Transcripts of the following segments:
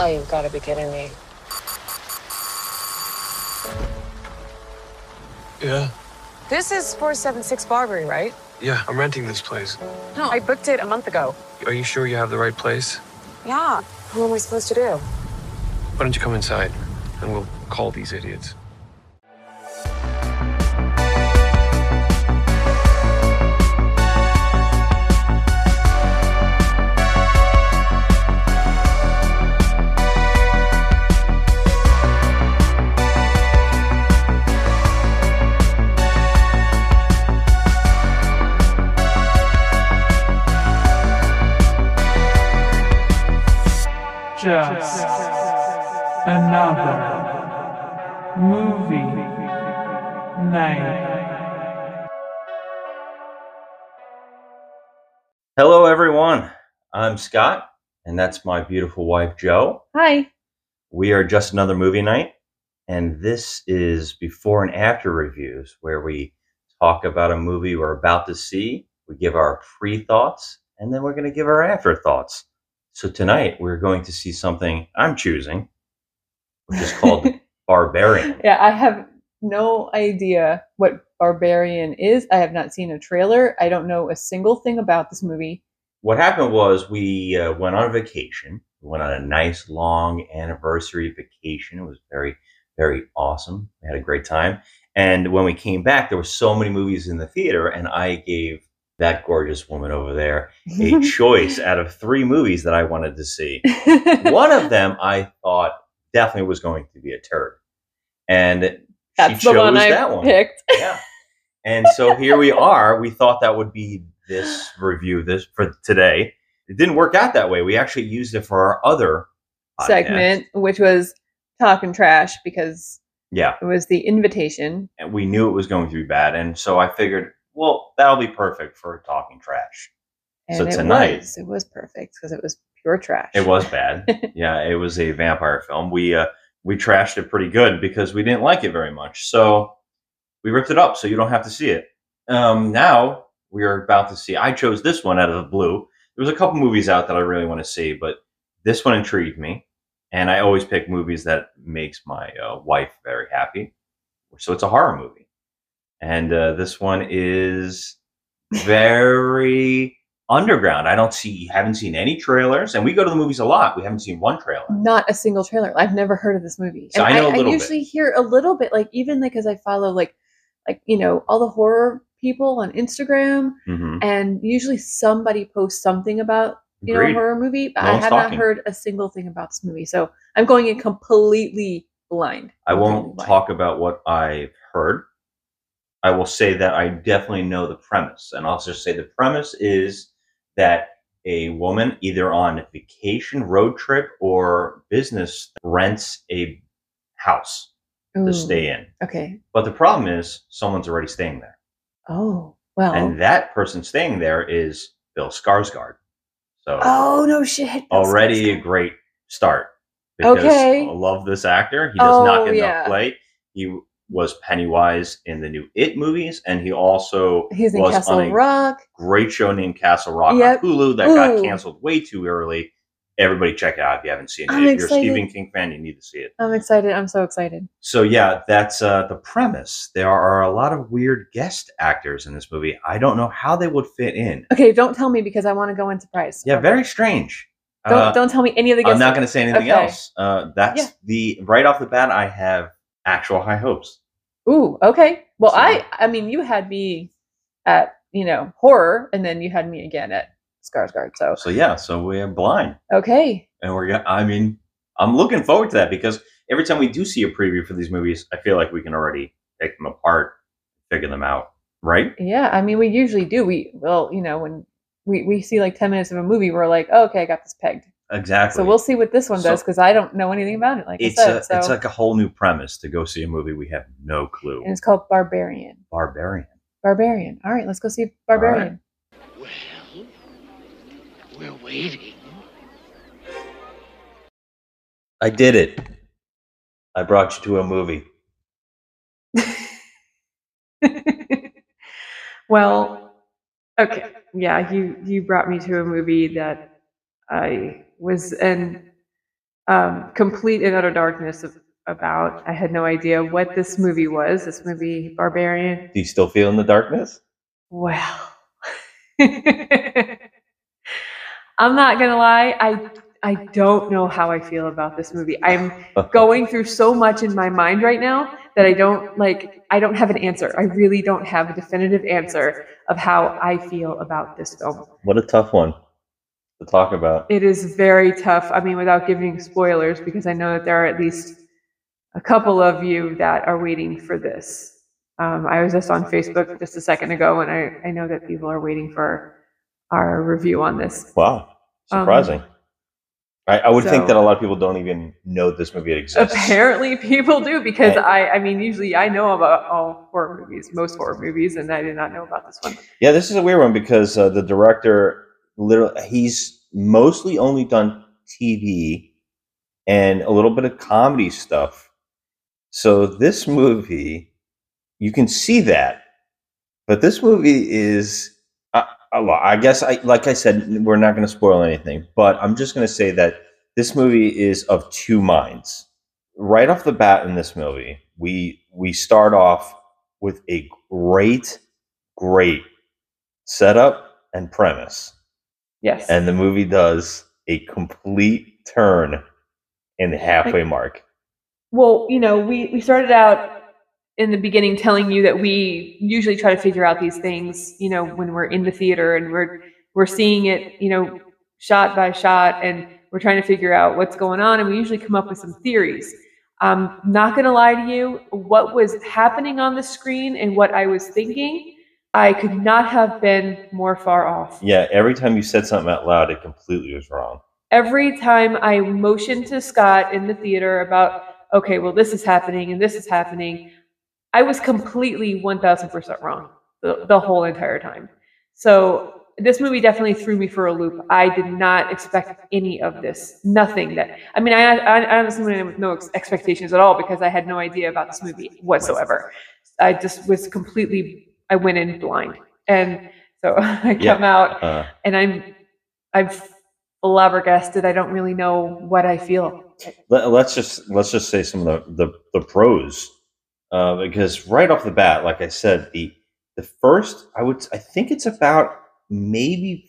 Oh, you've got to be kidding me. Yeah. This is 476 Barbary, right? Yeah, I'm renting this place. No, I booked it a month ago. Are you sure you have the right place? Yeah. What am I supposed to do? Why don't you come inside and we'll call these idiots? Just another movie night. Hello, everyone. I'm Scott, and that's my beautiful wife, Jo. Hi. We are just another movie night, and this is before and after reviews where we talk about a movie we're about to see. We give our pre thoughts, and then we're going to give our afterthoughts. So tonight we're going to see something I'm choosing, which is called Barbarian. Yeah, I have no idea what Barbarian is. I have not seen a trailer. I don't know a single thing about this movie. What happened was we uh, went on vacation. We went on a nice long anniversary vacation. It was very, very awesome. We had a great time. And when we came back, there were so many movies in the theater, and I gave that gorgeous woman over there a choice out of three movies that I wanted to see. One of them I thought definitely was going to be a turd. And That's she the chose one I that one. picked. Yeah. And so here we are. We thought that would be this review this for today. It didn't work out that way. We actually used it for our other podcast. segment, which was talking trash because Yeah. it was the invitation. And we knew it was going to be bad. And so I figured, well, that'll be perfect for talking trash. And So it tonight- was, it was perfect because it was pure trash. It was bad. yeah, it was a vampire film. We uh, we trashed it pretty good because we didn't like it very much. So we ripped it up so you don't have to see it. Um, now we are about to see. I chose this one out of the blue. There was a couple movies out that I really want to see, but this one intrigued me, and I always pick movies that makes my uh, wife very happy. So it's a horror movie, and uh, this one is very underground. I don't see, haven't seen any trailers, and we go to the movies a lot. We haven't seen one trailer. Not a single trailer. I've never heard of this movie. So and I know a I, little bit. usually hear a little bit, like even like as I follow like like you know all the horror people on Instagram, hmm and usually somebody posts something about you know a horror movie, but No I have talking. not heard a single thing about this movie. So I'm going in completely blind. I won't blind. talk about what I've heard. I will say that I definitely know the premise, and I'll just say the premise is that a woman, either on vacation, road trip, or business, rents a house to stay in. Okay. But the problem is, someone's already staying there. Oh well. and that person staying there is Bill Skarsgård. So oh no shit. Bill already a great start. Because Okay. I love this actor. He does not Oh, get yeah. enough play. He was Pennywise in the new It movies, and he also He's was Castle on a Rock. great show named Castle Rock Yep. on Hulu that got canceled way too early. Everybody check it out if you haven't seen it. I'm if you're excited. a Stephen King fan, you need to see it. I'm excited. I'm so excited. So yeah, that's uh, the premise. There are a lot of weird guest actors in this movie. I don't know how they would fit in. Okay, don't tell me because I want to go in surprise. Yeah, very strange. Don't Uh, don't tell me any of the guests. I'm not going to say anything Okay. else. Uh, that's Yeah. the right off the bat. I have actual high hopes. Ooh, okay. Well, So- I I mean, you had me at you know horror, and then you had me again at Skarsgård. So So yeah, so we're blind, okay, and we're. go- I mean, I'm looking forward to that because every time we do see a preview for these movies, I feel like we can already take them apart, figure them out. Right? yeah. I mean, we usually do. We well, you know, when we we see like ten minutes of a movie, we're like, oh, okay, I got this pegged. Exactly. So we'll see what this one So- does because I don't know anything about it. Like It's I said, a, so it's like a whole new premise to go see a movie we have no clue. and it's called Barbarian. Barbarian. Barbarian. All right, let's go see Barbarian. Well, we're waiting. I did it. I brought you to a movie. well, okay, yeah, you you brought me to a movie that I was in um, complete and utter darkness of, about. I had no idea what this movie was. This movie, Barbarian. Do you still feel in the darkness? Well, I'm not gonna lie. I I don't know how I feel about this movie. I'm going through so much in my mind right now that I don't like. I don't have an answer. I really don't have a definitive answer of how I feel about this film. What a tough one to talk about. It is very tough. I mean, without giving spoilers, because I know that there are at least a couple of you that are waiting for this. Um, I was just on Facebook just a second ago, and I, I know that people are waiting for our review on this. Wow, Um, surprising. I, I would think that a lot of people don't even know this movie exists. Apparently, people do because. I, I mean, usually I know about all horror movies, most horror movies, and I did not know about this one. Yeah, this is a weird one because uh, the director literally he's mostly only done TV and a little bit of comedy stuff. So this movie, you can see that, but this movie is a, lot. I guess I like I said, we're not going to spoil anything, but I'm just going to say that this movie is of two minds. Right off the bat in this movie, we we start off with a great, great setup and premise. Yes. And the movie does a complete turn in the halfway mark. Well, you know, we, we started out in the beginning telling you that we usually try to figure out these things, you know, when we're in the theater and we're we're seeing it, you know, shot by shot and we're trying to figure out what's going on and we usually come up with some theories. I'm not going to lie to you, what was happening on the screen and what I was thinking, I could not have been more far off. Yeah, every time you said something out loud, it completely was wrong. every time I motioned to Scott in the theater about, okay, well, this is happening and this is happening, I was completely 1000% wrong the, the whole entire time. So this movie definitely threw me for a loop. I did not expect any of this. Nothing that, I mean, I, I, I honestly went in with no ex- expectations at all because I had no idea about this movie whatsoever. I just was completely, I went in blind. And so I Yeah. come out Uh, and I'm I'm flabbergasted. I don't really know what I feel. let, us just let's just say some of the the, the pros, uh, because right off the bat, like I said, the the first I would I think it's about maybe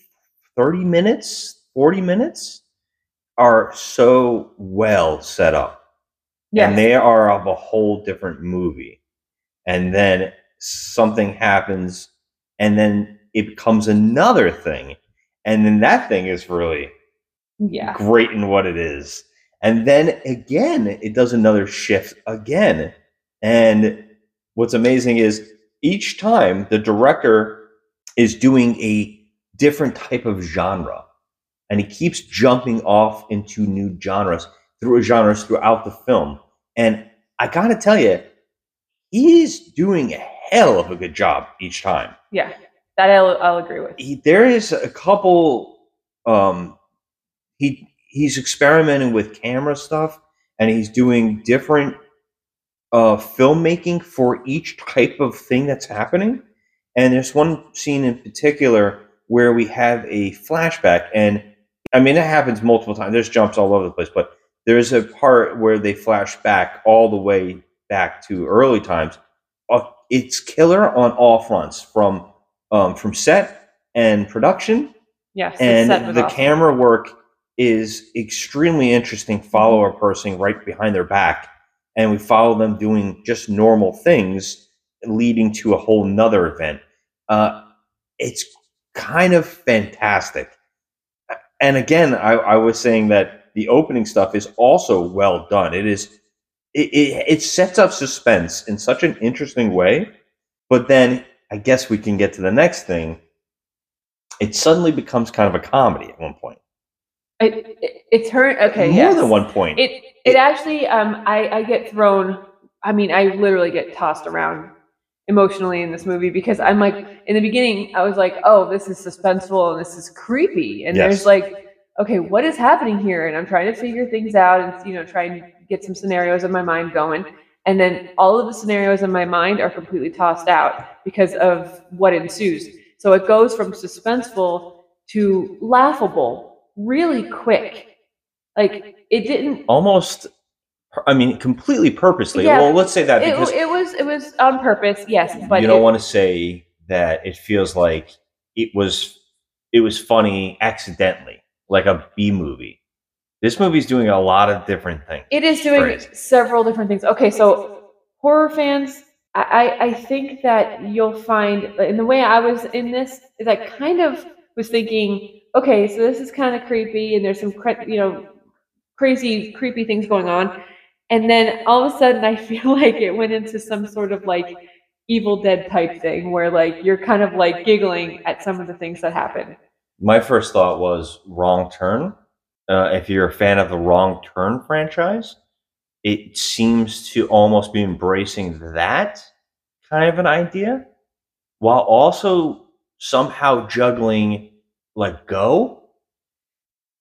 thirty minutes, forty minutes, are so well set up. Yes. and they are of a whole different movie. And then something happens, and then it becomes another thing, and then that thing is really yeah. great in what it is. And then again, it does another shift again. And what's amazing is each time the director is doing a different type of genre, and he keeps jumping off into new genres through genres throughout the film. And I gotta tell you, he's doing a hell of a good job each time Yeah. That I'll, I'll agree with. he, there is a couple um he he's experimenting with camera stuff and he's doing different uh filmmaking for each type of thing that's happening and there's one scene in particular where we have a flashback and i mean it happens multiple times there's jumps all over the place but there's a part where they flash back all the way back to early times it's killer on all fronts from um, from set and production, Yes. and the awesome. camera work is extremely interesting. Follow a person right behind their back, and we follow them doing just normal things, leading to a whole nother event. Uh, it's kind of fantastic. And again, I, I was saying that the opening stuff is also well done. It is it, it, it sets up suspense in such an interesting way, but then I guess we can get to the next thing. It suddenly becomes kind of a comedy at one point. It, it, it turned, okay, More yes. than one point. It, it actually, um, I, I get thrown, I mean, I literally get tossed around emotionally in this movie because I'm like, in the beginning, I was like, oh, this is suspenseful and this is creepy. And Yes. there's like, okay, what is happening here? And I'm trying to figure things out and, you know, trying to get some scenarios in my mind going. And then all of the scenarios in my mind are completely tossed out because of what ensues. So it goes from suspenseful to laughable really quick. Like it didn't. almost. I mean, completely purposely. Yeah. well, let's say that It, because it was it was on purpose, yes. But you don't it- want to say that it feels like it was it was funny accidentally, like a B movie. This movie's doing a lot of different things. It is doing Crazy. several different things. Okay, so horror fans, I, I think that you'll find, in the way I was in this, is I kind of was thinking, okay, so this is kind of creepy, and there's some, cra- you know, crazy, creepy things going on, and then all of a sudden, I feel like it went into some sort of like Evil Dead type thing, where like you're kind of like giggling at some of the things that happen. My first thought was Wrong Turn. Uh, if you're a fan of the Wrong Turn franchise, it seems to almost be embracing that kind of an idea, while also somehow juggling like Go,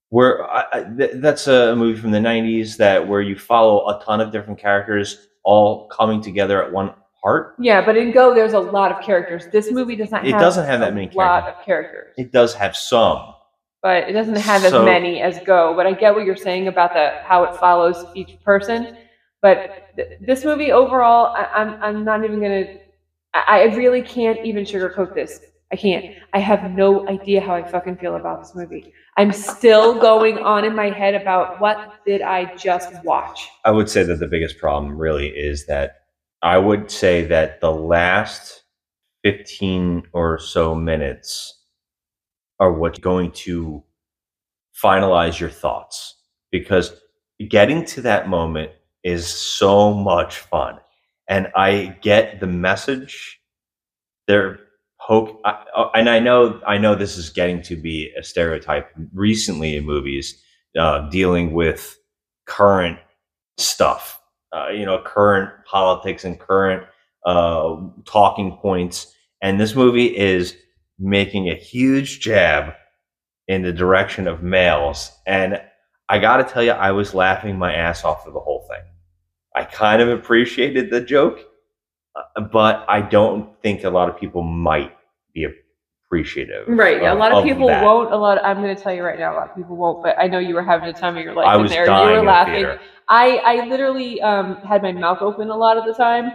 where I, I, th- that's a movie from the '90s that where you follow a ton of different characters all coming together at one part. Yeah, but in Go, there's a lot of characters. This movie does not It have doesn't have that a many lot characters. of characters. It does have some. but it doesn't have as many as Go. But I get what you're saying about the how it follows each person. But th- this movie overall, I, I'm I'm not even gonna. I, I really can't even sugarcoat this. I can't. I have no idea how I fucking feel about this movie. I'm still going on in my head about what did I just watch. I would say that the biggest problem really is that I would say that the last 15 or so minutes are what's going to finalize your thoughts because getting to that moment is so much fun. And I get the message. They're poke, I, I- and I know, I know this is getting to be a stereotype recently in movies uh, dealing with current stuff, uh, you know, current politics and current uh, talking points. And this movie is making a huge jab in the direction of males. And I got to tell you, I was laughing my ass off for the whole thing. I kind of appreciated the joke, uh, but I don't think a lot of people might be appreciative. Right. a of- lot of of people that. won't. A lot. Of, I'm going to tell you right now. A lot of people won't. But I know you were having a time of your life I in was there. dying you were in laughing. theater. I I literally um, had my mouth open a lot of the time.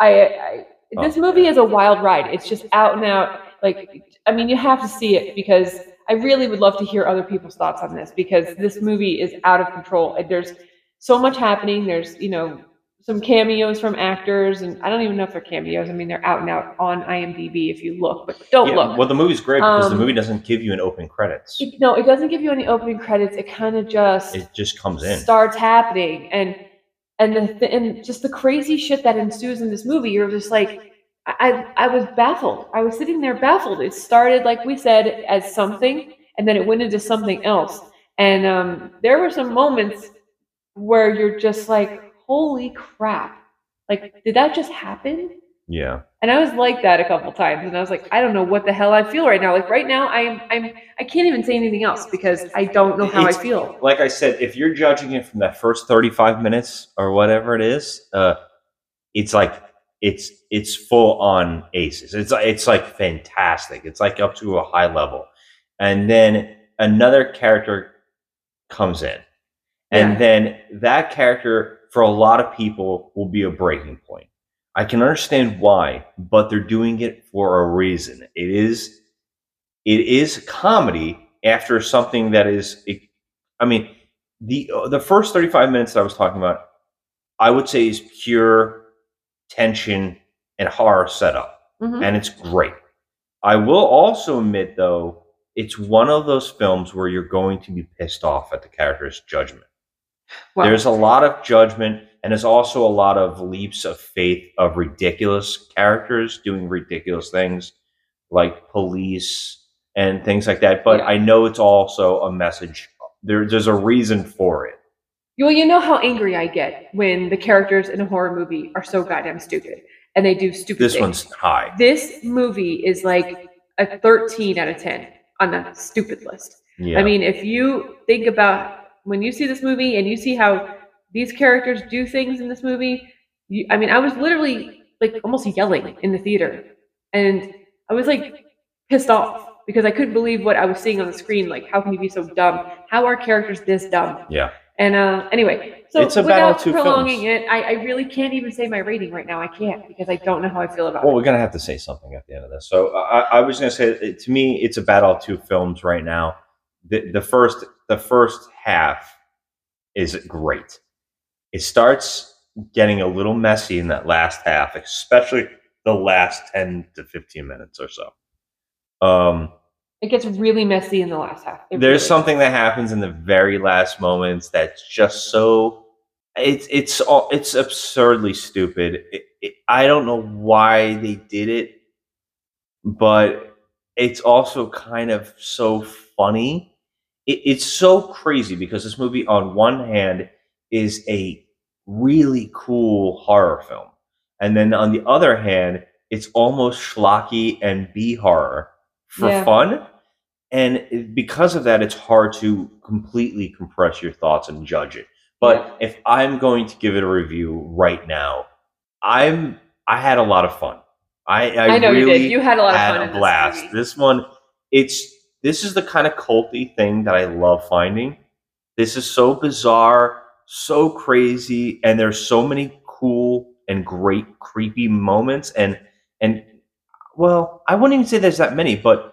I, I this Oh, movie yeah. is a wild ride. It's just out and out. Like I mean, you have to see it because I really would love to hear other people's thoughts on this because this movie is out of control. There's so much happening. There's you know some cameos from actors, and I don't even know if they're cameos. I mean, they're out and out on IMDb if you look, but don't Yeah, look. Well, the movie's great because the Um, movie doesn't give you an open credits. It- no, it doesn't give you any opening credits. It kind of just It just comes in. starts happening, and and the th- and just the crazy shit that ensues in this movie. You're just like, I I I was baffled. I was sitting there baffled. It started like we said as something, and then it went into something else. And um, there were some moments where you're just like, holy crap! Like, did that just happen? Yeah. And I was like that a couple times, and I was like, I don't know what the hell I feel right now. Like right now, I'm I'm I can't even say anything else because I don't know how It's- I feel. Like I said, if you're judging it from that first 35 minutes or whatever it is, uh, it's like it's it's full on aces. It's like it's like fantastic. It's like up to a high level, and then another character comes in, and Yeah. then that character for a lot of people will be a breaking point. I can understand why, but they're doing it for a reason. It is it is comedy after something that is I mean the the first 35 minutes that I was talking about I would say is pure tension and horror setup Mhm. and it's great. I will also admit though it's one of those films where you're going to be pissed off at the character's judgment. Well, There's a lot of judgment, and there's also a lot of leaps of faith of ridiculous characters doing ridiculous things, like police and things like that. But Yeah. I know it's also a message. There, there's a reason for it. well, you know how angry I get when the characters in a horror movie are so goddamn stupid and they do stupid This things. one's high. This movie is like a 13 out of 10 on the stupid list. Yeah. I mean, if you think about when you see this movie and you see how these characters do things in this movie, you, I mean, I was literally like almost yelling in the theater, and I was like pissed off because I couldn't believe what I was seeing on the screen. Like, how can you be so dumb? How are characters this dumb? yeah. And uh, anyway, so It's a battle without prolonging films. it, I, I really can't even say my rating right now. I can't because I don't know how I feel about Well, it. we're gonna have to say something at the end of this. So I, I was gonna say, to me, it's a battle of two films right now. The, the first, the first half is great. It starts getting a little messy in that last half, especially the last ten to fifteen minutes or so. Um, It gets really messy in the last half. It there's really- something that happens in the very last moments that's just so it's it's all it's absurdly stupid it, it, i don't know why they did it but it's also kind of so funny it, it's so crazy because this movie on one hand is a really cool horror film and then on the other hand it's almost schlocky and b horror for Yeah. fun and because of that it's hard to completely compress your thoughts and judge it but if i'm going to give it a review right now i'm i had a lot of fun i i, I know really you did. You had a lot of had fun a in this blast movie. this one it's this is the kind of culty thing that i love finding this is so bizarre so crazy and there's so many cool and great creepy moments and and well i wouldn't even say there's that many but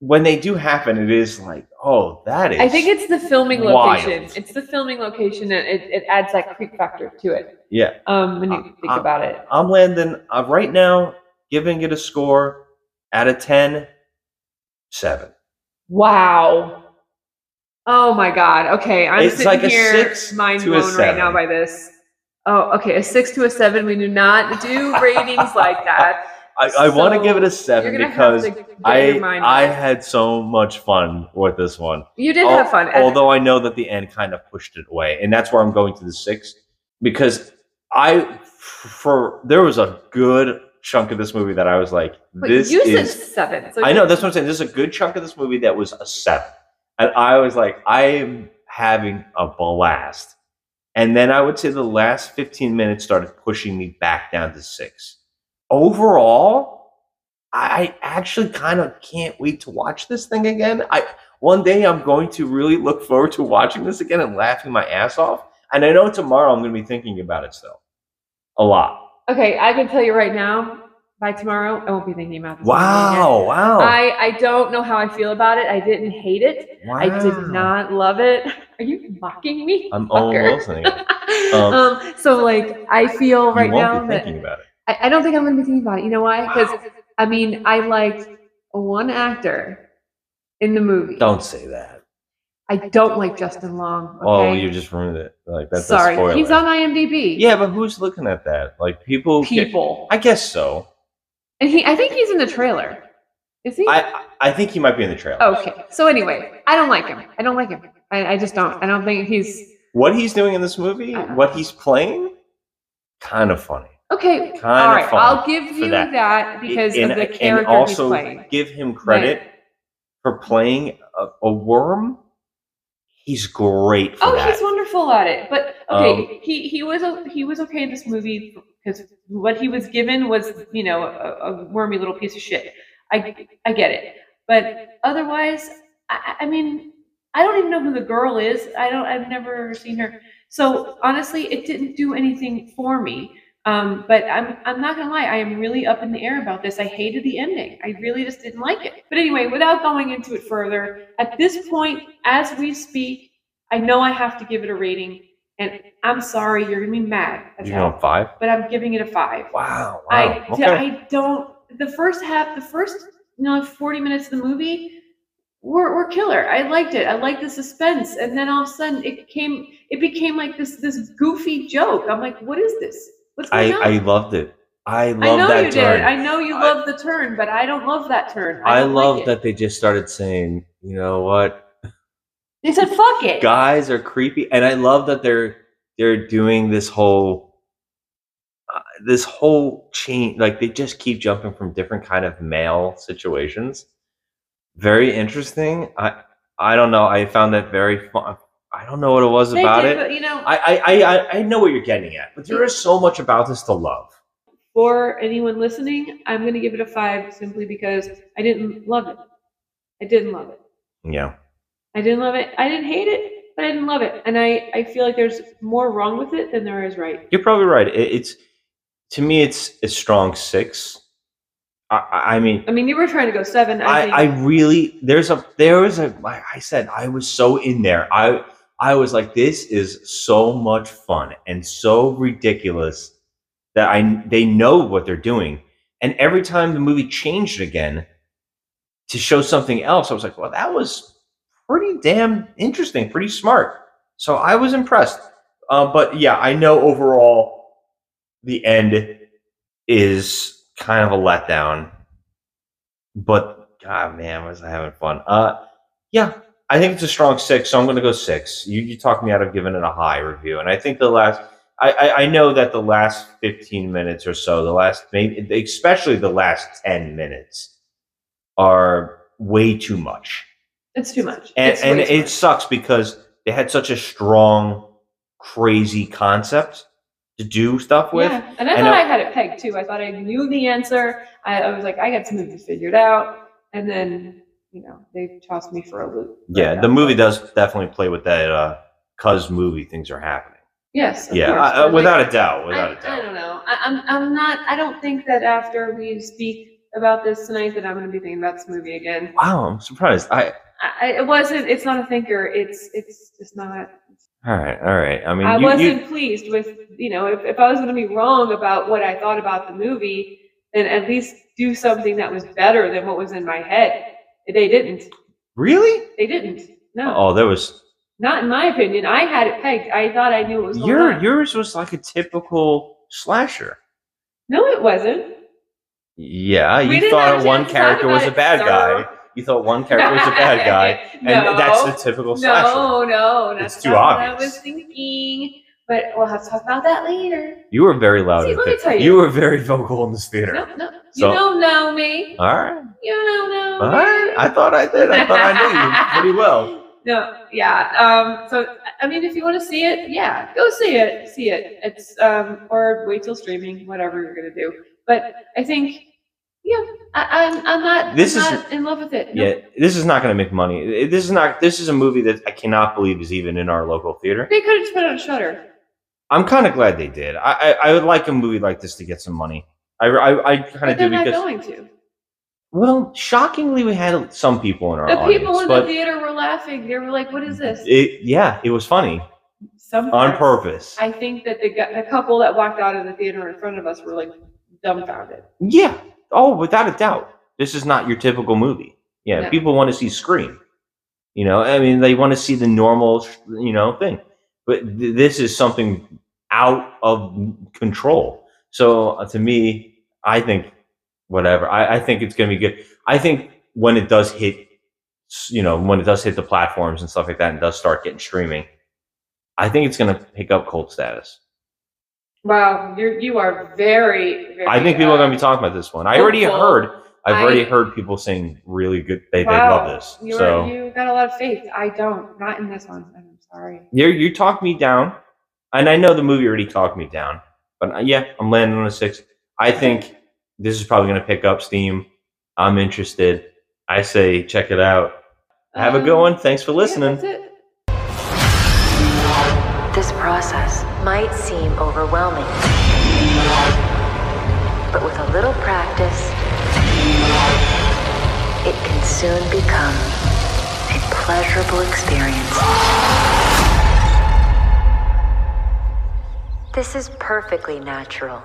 when they do happen it is like oh that is I think it's the filming wild. location. It's the filming location, and it, it adds that creep factor to it. yeah Um, when you Uh, think uh, about it. i'm landing uh, right now giving it a score out of 10 7 Wow. Oh my god. Okay, I'm It's sitting like here mind blown right now by this. Oh, okay, a six to a seven. We do not do ratings like that. i, I want to give it a 7 because have to get I I had so much fun with this one. you did Al- have fun. Although I know that the end kind of pushed it away, and that's where I'm going to the six because I for there was a good chunk of this movie that I was like, this you said is. seven. So I know that's what I'm saying. There's a good chunk of this movie that was a seven, and I was like, I am having a blast. And then I would say the last 15 minutes started pushing me back down to six. Overall, I actually kind of can't wait to watch this thing again. I one day I'm going to really look forward to watching this again and laughing my ass off. And I know tomorrow I'm going to be thinking about it still a lot. Okay, I can tell you right now. By tomorrow, I won't be thinking about this. Wow! Wow! I, I don't know how I feel about it. I didn't hate it. Wow. I did not love it. Are you mocking me? I'm all fucker? listening. Um, um, so like I feel right now be that thinking about it. I, I don't think I'm gonna be thinking about it. You know why? Because I mean I liked one actor in the movie. Don't say that. I don't like Justin Long. Okay? Oh, you just ruined it. Like that's a Sorry, spoiler. he's on IMDb. Yeah, but who's looking at that? Like people. get- people, I guess so. and he I think he's in the trailer. Is he? I I think he might be in the trailer. okay. So anyway, I don't like him. I don't like him. I, I just don't. I don't think he's What he's doing in this movie, what he's playing, kind of funny. okay. Kinda All right, fun I'll give you that. that, because and, of the and character also he's playing. give him credit for playing a, a worm. He's great for Oh, that. he's wonderful at it. But okay, Um, he he was he was okay in this movie because what he was given was you know a, a wormy little piece of shit. I I get it, but otherwise, I, I mean, I don't even know who the girl is. I don't. I've never seen her. So honestly, it didn't do anything for me. Um, but I'm I'm not gonna lie, I am really up in the air about this. I hated the ending. I really just didn't like it. But anyway, without going into it further, at this point, as we speak, I know I have to give it a rating, and I'm sorry, you're gonna be mad. as you hell, know five. but I'm giving it a five. Wow! Wow! I, okay. I don't. The first half, the first you know, 40 minutes of the movie were, were killer. I liked it. I liked the suspense, and then all of a sudden, it came. It became like this this goofy joke. I'm like, what is this? What's I on? I loved it. I love I know that you turn. did. I know you I- love the turn, but I don't love that turn. I, I, love like that they just started saying, you know what, They said, "Fuck it." guys are creepy, and I love that they're they're doing this whole uh, this whole chain. Like they just keep jumping from different kind of male situations. Very interesting. I I don't know. I found that very fun. I don't know what it was They about did, it. but, you know, I, I, I, I- know what you're getting at, but there is so much about this to love. for anyone listening, I'm going to give it a five simply because I didn't love it. I didn't love it. Yeah. I didn't love it. I didn't hate it. but I didn't love it, and I I feel like there's more wrong with it than there is right. You're probably right. It, it's to me, it's a strong six. I, I mean, I mean, you were trying to go seven. I, I, think. I really there's a there was a like I said I was so in there. I I was like this is so much fun and so ridiculous that I they know what they're doing. And every time the movie changed again to show something else, I was like, well, that was pretty damn interesting, pretty smart. So I was impressed. Uh, but yeah, I know overall the end is kind of a letdown. But God, man, was I having fun? Uh, yeah, I think it's a strong six, so I'm going to go six. You, you talked me out of giving it a high review, and I think the last, I, I, I know that the last 15 minutes or so, the last maybe, especially the last 10 minutes, are way too much, it's too much. and It's and it much. sucks because they had such a strong, crazy concept to do stuff with. Yeah, and I I thought know- I had it pegged too. I thought I knew the answer. I, I was like, I got some movie figured out, and then you know they tossed me for a loop. Yeah, the movie does definitely play with that. Uh, Cause movie things are happening. Yes, of Yeah, I, uh, but, like, without a doubt, I, without a I doubt. don't know. I, I'm I'm not. I don't think that after we speak about this tonight that I'm going to be thinking about this movie again. Wow, I'm surprised. I I, I- it wasn't. It's not a thinker. It's it's just not. all right, all right. I mean, I you, wasn't you, pleased with you know if, if I was going to be wrong about what I thought about the movie, then at least do something that was better than what was in my head. They didn't. really? They didn't. No, Oh, there was not in my opinion. I had it pegged. I thought I knew what was going your on. yours was like a typical slasher. No, it wasn't. Yeah, We you didn't thought have a one chance to talk character was about a it, bad sir. guy. You thought one character was a bad guy, and no, that's the typical slasher. No, no, that's It's too not what I obvious. was thinking. But we'll have to talk about that later. You were very loud. See, let me tell you. you were very vocal in this theater. No, no, So- you don't know me. All right, You don't know all me. right. I thought I did. I thought I knew you pretty well. No, yeah. Um, so I mean, if you want to see it, yeah, go see it. See it. It's um, or wait till streaming, whatever you're gonna do. But I think, yeah, I, I'm I'm not. This I'm is- not in love with it. Yeah, this is not going to make money. This is not. This is a movie that I cannot believe is even in our local theater. They could have just put it on Shudder. I'm kind of glad they did. I, I I would like a movie like this to get some money. I I, I kind of they're do not because going to. well, shockingly, we had some people in our The audience, people in but the theater were laughing. They were like, "What is this?" it yeah, it was funny Some on parts. purpose. I think that the gu- the couple that walked out of the theater in front of us were like dumbfounded. Yeah. Oh, without a doubt, this is not your typical movie. Yeah, No. people want to see Scream. You know, I mean, they want to see the normal, you know, thing. But th- this is something out of control. So uh, to me, I think whatever. I, I think it's going to be good. I think when it does hit, you know, when it does hit the platforms and stuff like that, and does start getting streaming, I think it's going to pick up cult status. Wow, you're you are very. very I think people are uh, going to be talking about this one. I already hopeful. heard. I've I- already heard people saying really good. They, wow, they love this. You so are, you got a lot of faith. I don't. Not in this one. I'm sorry. you you talked me down, and I know the movie already talked me down. But uh, yeah, I'm landing on a six. I think this is probably going to pick up steam. I'm interested. I say check it out. Have a good Um, one. Thanks for listening. that's it. This process might seem overwhelming, but with a little practice, it can soon become a pleasurable experience. This is perfectly natural.